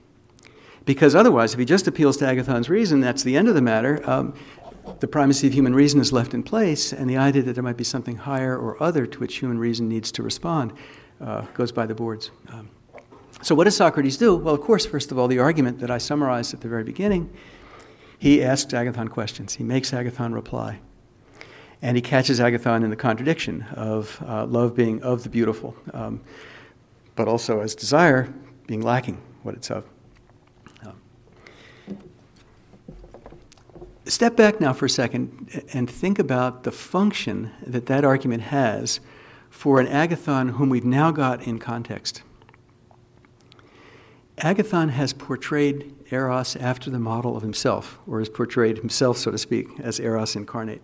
Because otherwise, if he just appeals to Agathon's reason, that's the end of the matter. Um, the primacy of human reason is left in place, and the idea that there might be something higher or other to which human reason needs to respond uh, goes by the boards. Um, so, what does Socrates do? Well, of course, first of all, the argument that I summarized at the very beginning, he asks Agathon questions. He makes Agathon reply. And he catches Agathon in the contradiction of uh, love being of the beautiful, um, but also as desire being lacking what it's of. Step back now for a second and think about the function that that argument has for an agathon whom we've now got in context. Agathon has portrayed Eros after the model of himself, or has portrayed himself, so to speak, as Eros incarnate.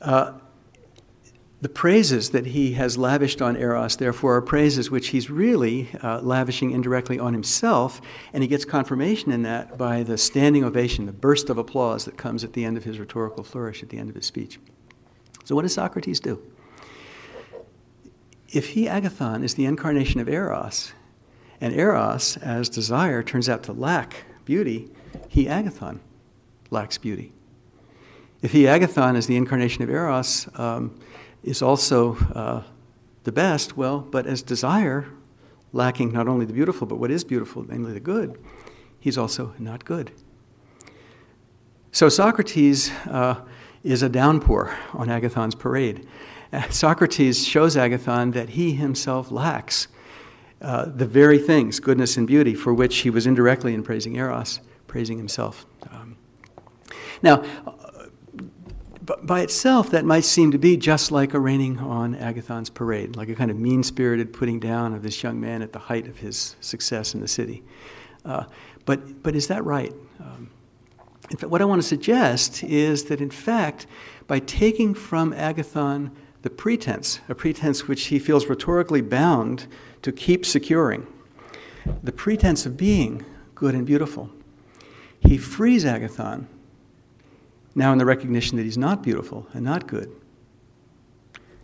Uh, the praises that he has lavished on Eros, therefore, are praises which he's really uh, lavishing indirectly on himself, and he gets confirmation in that by the standing ovation, the burst of applause that comes at the end of his rhetorical flourish, at the end of his speech. So, what does Socrates do? If he, Agathon, is the incarnation of Eros, and Eros, as desire, turns out to lack beauty, he, Agathon, lacks beauty. If he, Agathon, is the incarnation of Eros, um, is also uh, the best, well, but as desire, lacking not only the beautiful, but what is beautiful, namely the good, he's also not good. So Socrates uh, is a downpour on Agathon's parade. Uh, Socrates shows Agathon that he himself lacks uh, the very things, goodness and beauty, for which he was indirectly in praising Eros, praising himself. Um, now, by itself, that might seem to be just like a raining on Agathon's parade, like a kind of mean spirited putting down of this young man at the height of his success in the city. Uh, but, but is that right? Um, fact, what I want to suggest is that, in fact, by taking from Agathon the pretense, a pretense which he feels rhetorically bound to keep securing, the pretense of being good and beautiful, he frees Agathon now in the recognition that he's not beautiful and not good,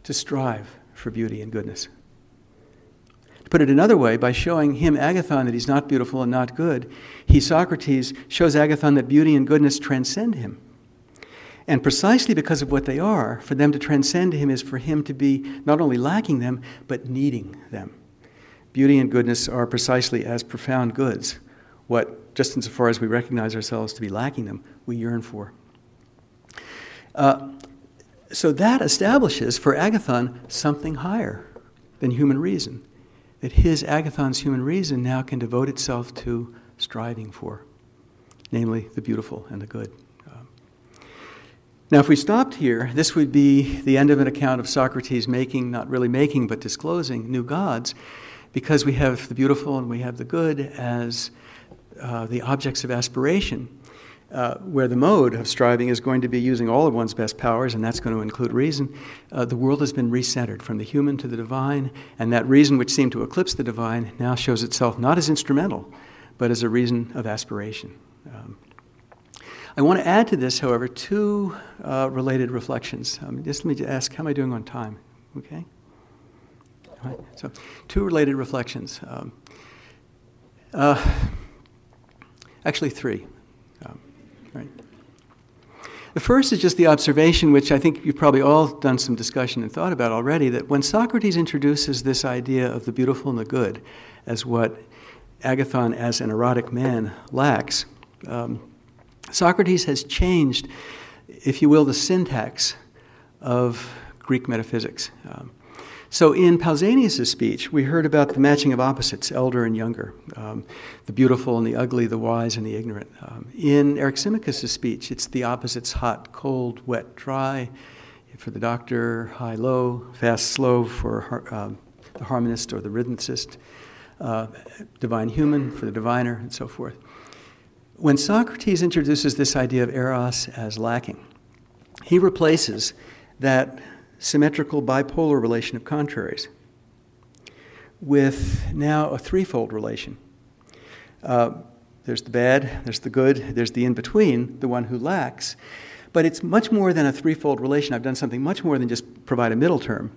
to strive for beauty and goodness. To put it another way, by showing him, Agathon, that he's not beautiful and not good, he, Socrates, shows Agathon that beauty and goodness transcend him. And precisely because of what they are, for them to transcend him is for him to be not only lacking them, but needing them. Beauty and goodness are precisely as profound goods, what, just insofar as we recognize ourselves to be lacking them, we yearn for. Uh, so that establishes for Agathon something higher than human reason, that his Agathon's human reason now can devote itself to striving for, namely the beautiful and the good. Uh, now, if we stopped here, this would be the end of an account of Socrates making, not really making, but disclosing new gods, because we have the beautiful and we have the good as uh, the objects of aspiration uh, where the mode of striving is going to be using all of one's best powers, and that's going to include reason, uh, the world has been recentered from the human to the divine, and that reason which seemed to eclipse the divine now shows itself not as instrumental, but as a reason of aspiration. Um, I want to add to this, however, two uh, related reflections. Um, just let me ask, how am I doing on time? Okay? So, two related reflections. Um, uh, actually, three. Right. The first is just the observation, which I think you've probably all done some discussion and thought about already, that when Socrates introduces this idea of the beautiful and the good as what Agathon, as an erotic man, lacks, um, Socrates has changed, if you will, the syntax of Greek metaphysics. Um, so in Pausanias' speech, we heard about the matching of opposites, elder and younger, um, the beautiful and the ugly, the wise and the ignorant. Um, in Eryximachus' speech, it's the opposites, hot, cold, wet, dry, for the doctor, high, low, fast, slow for uh, the harmonist or the rhythmicist, uh, divine, human for the diviner, and so forth. When Socrates introduces this idea of eros as lacking, he replaces that symmetrical bipolar relation of contraries with now a threefold relation. Uh, there's the bad, there's the good, there's the in between, the one who lacks. But it's much more than a threefold relation. I've done something much more than just provide a middle term.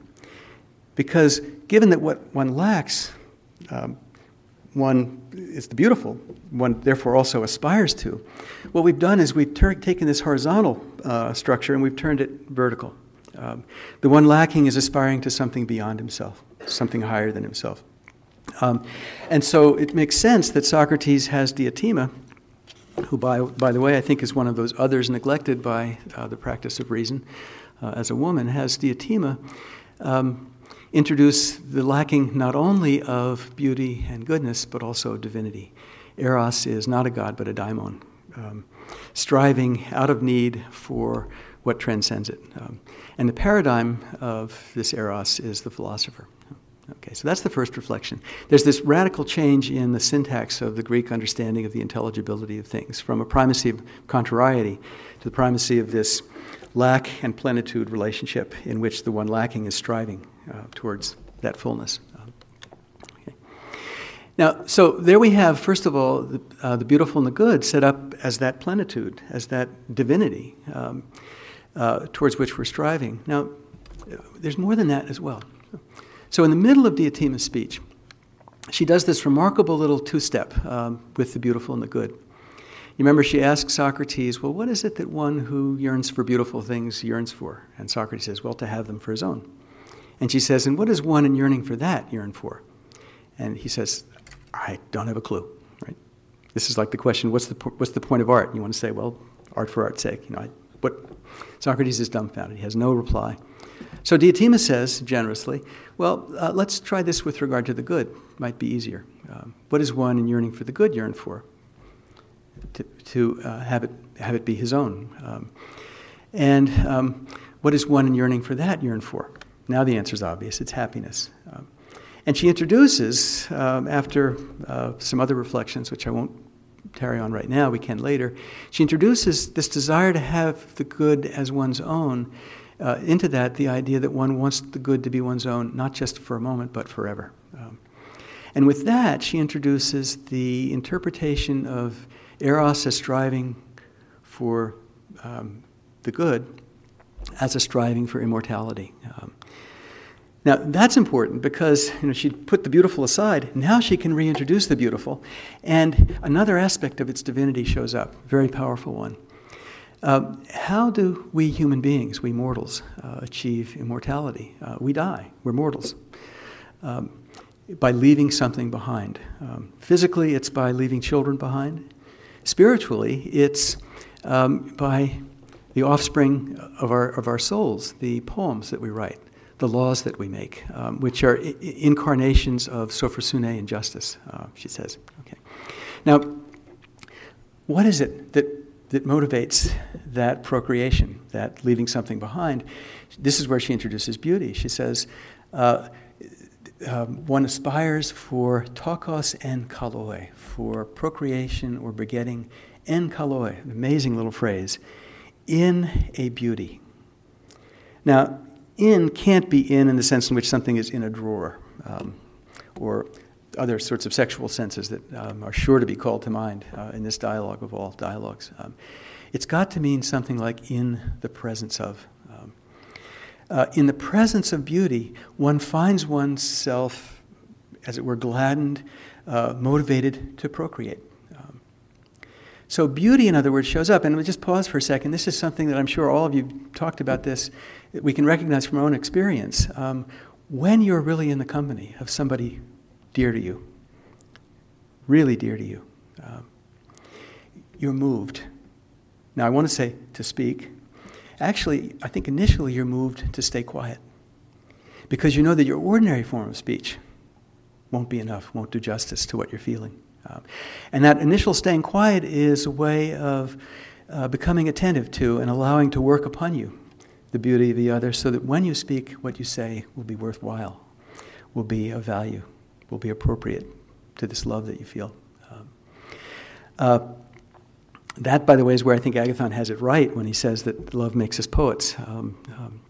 Because given that what one lacks, um, one is the beautiful, one therefore also aspires to, what we've done is we've ter- taken this horizontal uh, structure and we've turned it vertical. Um, the one lacking is aspiring to something beyond himself, something higher than himself. Um, and so it makes sense that Socrates has Diotima, who, by, by the way, I think is one of those others neglected by uh, the practice of reason uh, as a woman, has Diotima um, introduce the lacking not only of beauty and goodness, but also divinity. Eros is not a god, but a daimon, um, striving out of need for what transcends it. Um, and the paradigm of this eros is the philosopher. Okay, so that's the first reflection. There's this radical change in the syntax of the Greek understanding of the intelligibility of things, from a primacy of contrariety to the primacy of this lack and plenitude relationship in which the one lacking is striving uh, towards that fullness. Now, so there we have, first of all, the, uh, the, beautiful and the good set up as that plenitude, as that divinity um, uh, towards which we're striving. Now, there's more than that as well. So, in the middle of Diotima's speech, she does this remarkable little two step um, with the beautiful and the good. You remember she asks Socrates, Well, what is it that one who yearns for beautiful things yearns for? And Socrates says, Well, to have them for his own. And she says, And what does one in yearning for that yearn for? And he says, I don't have a clue, right? This is like the question, what's the, what's the point of art? And you want to say, well, art for art's sake. You know, I, what? Socrates is dumbfounded. He has no reply. So Diotima says generously, well, uh, let's try this with regard to the good. Might be easier. Um, what does one in yearning for the good yearn for? To, to uh, have, it, have it be his own. Um, and um, what does one in yearning for that yearn for? Now the answer is obvious it's happiness. Um, and she introduces, um, after uh, some other reflections, which I won't tarry on right now, we can later, she introduces this desire to have the good as one's own. Uh, into that, the idea that one wants the good to be one's own, not just for a moment, but forever. Um, and with that, she introduces the interpretation of Eros as striving for um, the good as a striving for immortality. Um, now, that's important because you know, she put the beautiful aside. Now she can reintroduce the beautiful. And another aspect of its divinity shows up, very powerful one. Uh, how do we human beings, we mortals, uh, achieve immortality? Uh, we die, we're mortals. Um, by leaving something behind. Um, physically, it's by leaving children behind. Spiritually, it's um, by the offspring of our, of our souls, the poems that we write the laws that we make, um, which are I- incarnations of sophrosune and justice, uh, she says. Okay. Now, what is it that, that motivates that procreation, that leaving something behind? This is where she introduces beauty. She says, uh, um, one aspires for tokos en kaloi, for procreation or begetting en kaloi, an amazing little phrase, in a beauty. Now, in can't be in in the sense in which something is in a drawer, um, or other sorts of sexual senses that um, are sure to be called to mind uh, in this dialogue of all dialogues. Um, it's got to mean something like in the presence of. Um, uh, in the presence of beauty, one finds oneself, as it were, gladdened, uh, motivated to procreate. Um, so, beauty, in other words, shows up. And we'll just pause for a second. This is something that I'm sure all of you talked about this we can recognize from our own experience um, when you're really in the company of somebody dear to you, really dear to you. Um, you're moved. Now, I want to say to speak. Actually, I think initially you're moved to stay quiet because you know that your ordinary form of speech won't be enough, won't do justice to what you're feeling. Um, and that initial staying quiet is a way of uh, becoming attentive to and allowing to work upon you the beauty of the other so that when you speak, what you say will be worthwhile, will be of value, will be appropriate to this love that you feel. Um, uh, that, by the way, is where I think Agathon has it right when he says that love makes us poets. Um, um,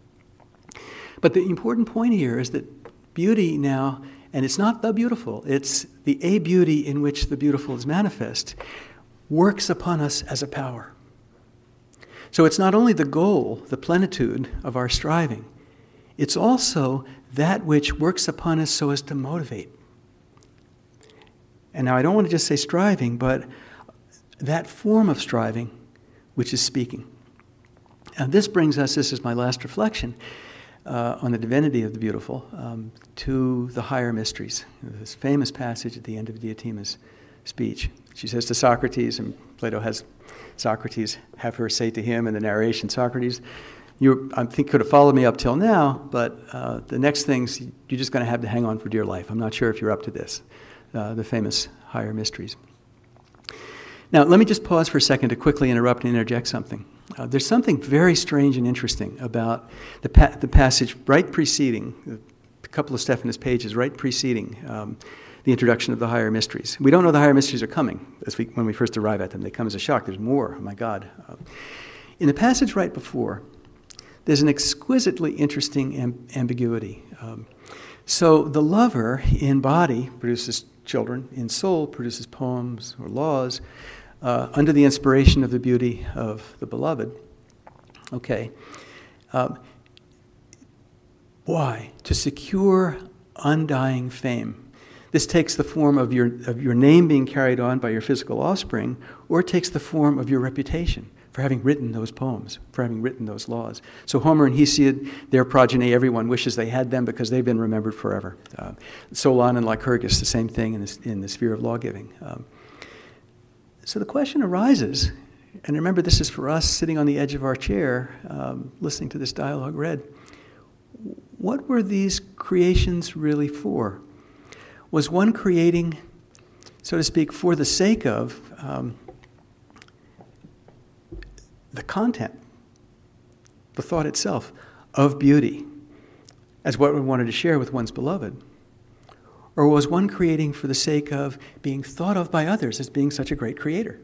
but the important point here is that beauty now, and it's not the beautiful, it's the a beauty in which the beautiful is manifest, works upon us as a power. So it's not only the goal, the plenitude of our striving, it's also that which works upon us so as to motivate. And now I don't want to just say striving, but that form of striving, which is speaking. And this brings us, this is my last reflection uh, on the divinity of the beautiful, um, to the higher mysteries. This famous passage at the end of Diotima's speech. She says to Socrates, and Plato has Socrates have her say to him in the narration, Socrates, you, I think, could have followed me up till now, but uh, the next things you're just going to have to hang on for dear life. I'm not sure if you're up to this, uh, the famous higher mysteries. Now, let me just pause for a second to quickly interrupt and interject something. Uh, there's something very strange and interesting about the, pa- the passage right preceding, a couple of Stephanus pages right preceding um, the introduction of the higher mysteries. We don't know the higher mysteries are coming as we, when we first arrive at them. They come as a shock. There's more. Oh my God. In the passage right before, there's an exquisitely interesting amb- ambiguity. Um, so the lover in body produces children, in soul produces poems or laws uh, under the inspiration of the beauty of the beloved. Okay. Um, why? To secure undying fame. This takes the form of your, of your name being carried on by your physical offspring, or it takes the form of your reputation for having written those poems, for having written those laws. So Homer and Hesiod, their progeny, everyone wishes they had them because they've been remembered forever. Uh, Solon and Lycurgus, the same thing in, this, in the sphere of lawgiving. Um, so the question arises, and remember this is for us sitting on the edge of our chair, um, listening to this dialogue read. What were these creations really for? Was one creating, so to speak, for the sake of um, the content, the thought itself of beauty, as what one wanted to share with one's beloved? Or was one creating for the sake of being thought of by others as being such a great creator?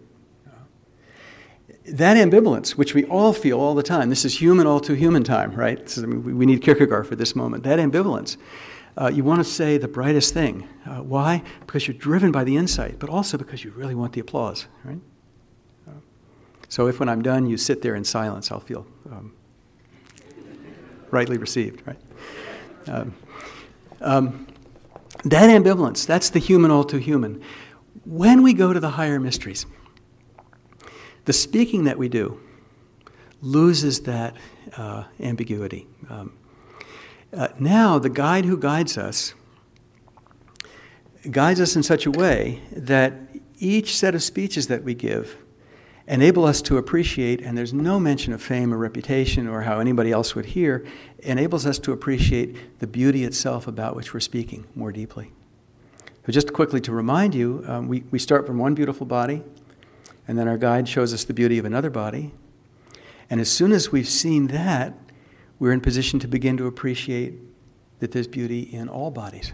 That ambivalence, which we all feel all the time, this is human, all too human time, right? I mean, we need Kierkegaard for this moment. That ambivalence, uh, you want to say the brightest thing. Uh, why? Because you're driven by the insight, but also because you really want the applause, right? So if when I'm done you sit there in silence, I'll feel um, rightly received, right? Um, um, that ambivalence, that's the human all too human. When we go to the higher mysteries, the speaking that we do loses that uh, ambiguity. Um, uh, now, the guide who guides us guides us in such a way that each set of speeches that we give enable us to appreciate, and there's no mention of fame or reputation or how anybody else would hear, enables us to appreciate the beauty itself about which we're speaking more deeply. So, just quickly to remind you, um, we, we start from one beautiful body, and then our guide shows us the beauty of another body. And as soon as we've seen that, we're in position to begin to appreciate that there's beauty in all bodies.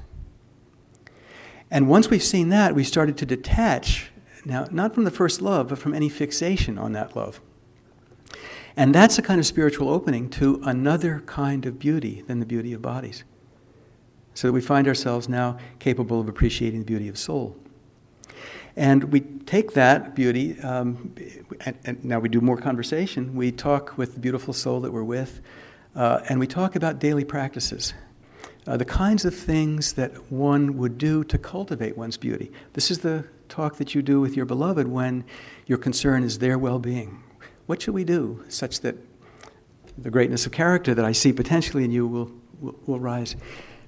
And once we've seen that, we started to detach now, not from the first love, but from any fixation on that love. And that's a kind of spiritual opening to another kind of beauty than the beauty of bodies. So that we find ourselves now capable of appreciating the beauty of soul. And we take that beauty, um, and, and, now we do more conversation. We talk with the beautiful soul that we're with, uh, and we talk about daily practices. Uh, the kinds of things that one would do to cultivate one's beauty. This is the talk that you do with your beloved when your concern is their well being. What should we do such that the greatness of character that I see potentially in you will, will, will rise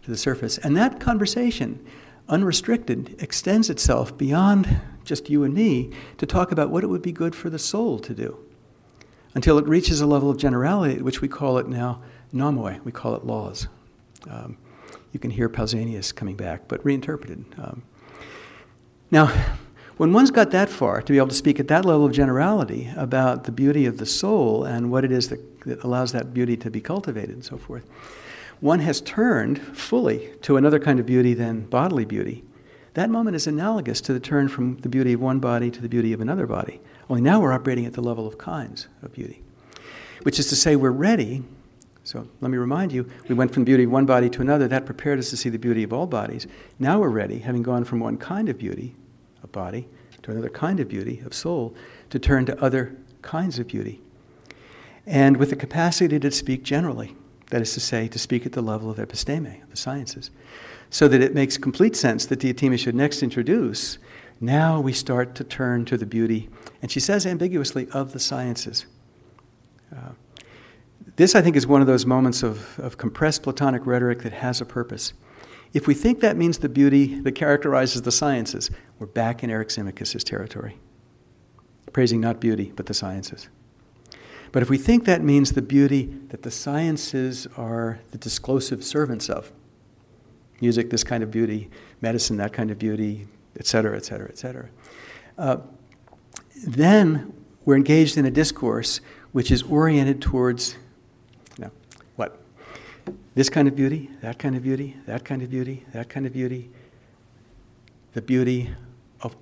to the surface? And that conversation, unrestricted, extends itself beyond just you and me to talk about what it would be good for the soul to do until it reaches a level of generality, which we call it now nomoi, we call it laws. Um, you can hear Pausanias coming back, but reinterpreted. Um, now, when one's got that far, to be able to speak at that level of generality about the beauty of the soul and what it is that, that allows that beauty to be cultivated and so forth, one has turned fully to another kind of beauty than bodily beauty. That moment is analogous to the turn from the beauty of one body to the beauty of another body. Only now we're operating at the level of kinds of beauty, which is to say, we're ready. So let me remind you, we went from the beauty of one body to another. That prepared us to see the beauty of all bodies. Now we're ready, having gone from one kind of beauty of body to another kind of beauty of soul, to turn to other kinds of beauty. And with the capacity to speak generally, that is to say, to speak at the level of episteme, the sciences, so that it makes complete sense that Diotima should next introduce. Now we start to turn to the beauty, and she says ambiguously, of the sciences. Uh, this, I think, is one of those moments of, of compressed Platonic rhetoric that has a purpose. If we think that means the beauty that characterizes the sciences, we're back in Eric territory, praising not beauty, but the sciences. But if we think that means the beauty that the sciences are the disclosive servants of, music, this kind of beauty, medicine, that kind of beauty, et cetera, et cetera, et cetera, uh, then we're engaged in a discourse which is oriented towards no what? this kind of beauty, that kind of beauty, that kind of beauty, that kind of beauty, the beauty of,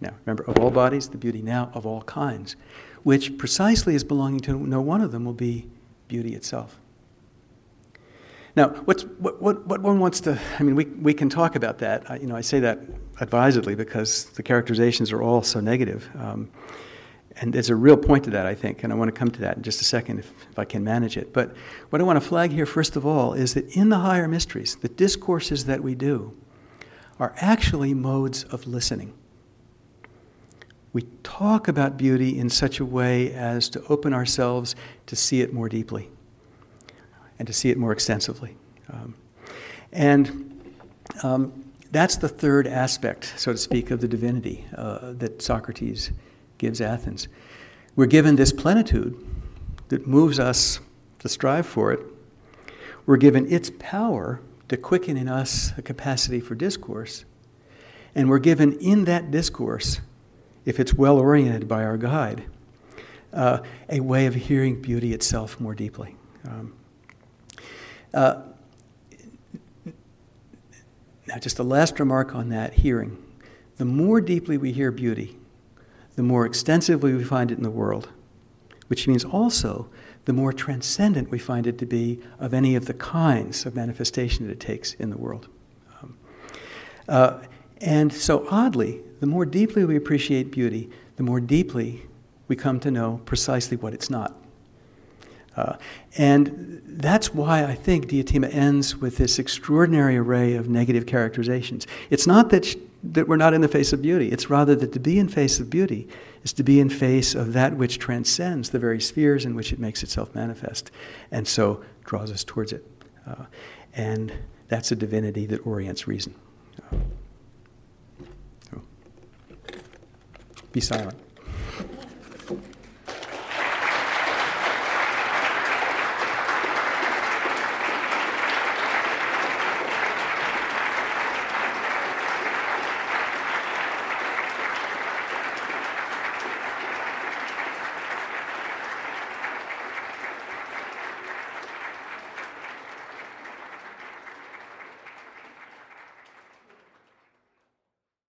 now remember, of all bodies, the beauty now of all kinds, which precisely is belonging to no one of them will be beauty itself. Now, what, what, what one wants to, I mean, we, we can talk about that. I, you know, I say that advisedly because the characterizations are all so negative. Um, and there's a real point to that, I think, and I want to come to that in just a second if, if I can manage it. But what I want to flag here, first of all, is that in the higher mysteries, the discourses that we do are actually modes of listening. We talk about beauty in such a way as to open ourselves to see it more deeply and to see it more extensively. Um, and um, that's the third aspect, so to speak, of the divinity uh, that Socrates gives Athens. We're given this plenitude that moves us to strive for it. We're given its power to quicken in us a capacity for discourse. And we're given in that discourse, if it's well oriented by our guide, uh, a way of hearing beauty itself more deeply. Um, uh, now, just a last remark on that hearing. The more deeply we hear beauty, the more extensively we find it in the world, which means also the more transcendent we find it to be of any of the kinds of manifestation that it takes in the world. Um, uh, and so, oddly, the more deeply we appreciate beauty, the more deeply we come to know precisely what it's not. Uh, and that's why I think Diotima ends with this extraordinary array of negative characterizations. It's not that, sh- that we're not in the face of beauty, it's rather that to be in face of beauty is to be in face of that which transcends the very spheres in which it makes itself manifest, and so draws us towards it. Uh, and that's a divinity that orients reason. Uh, be silent.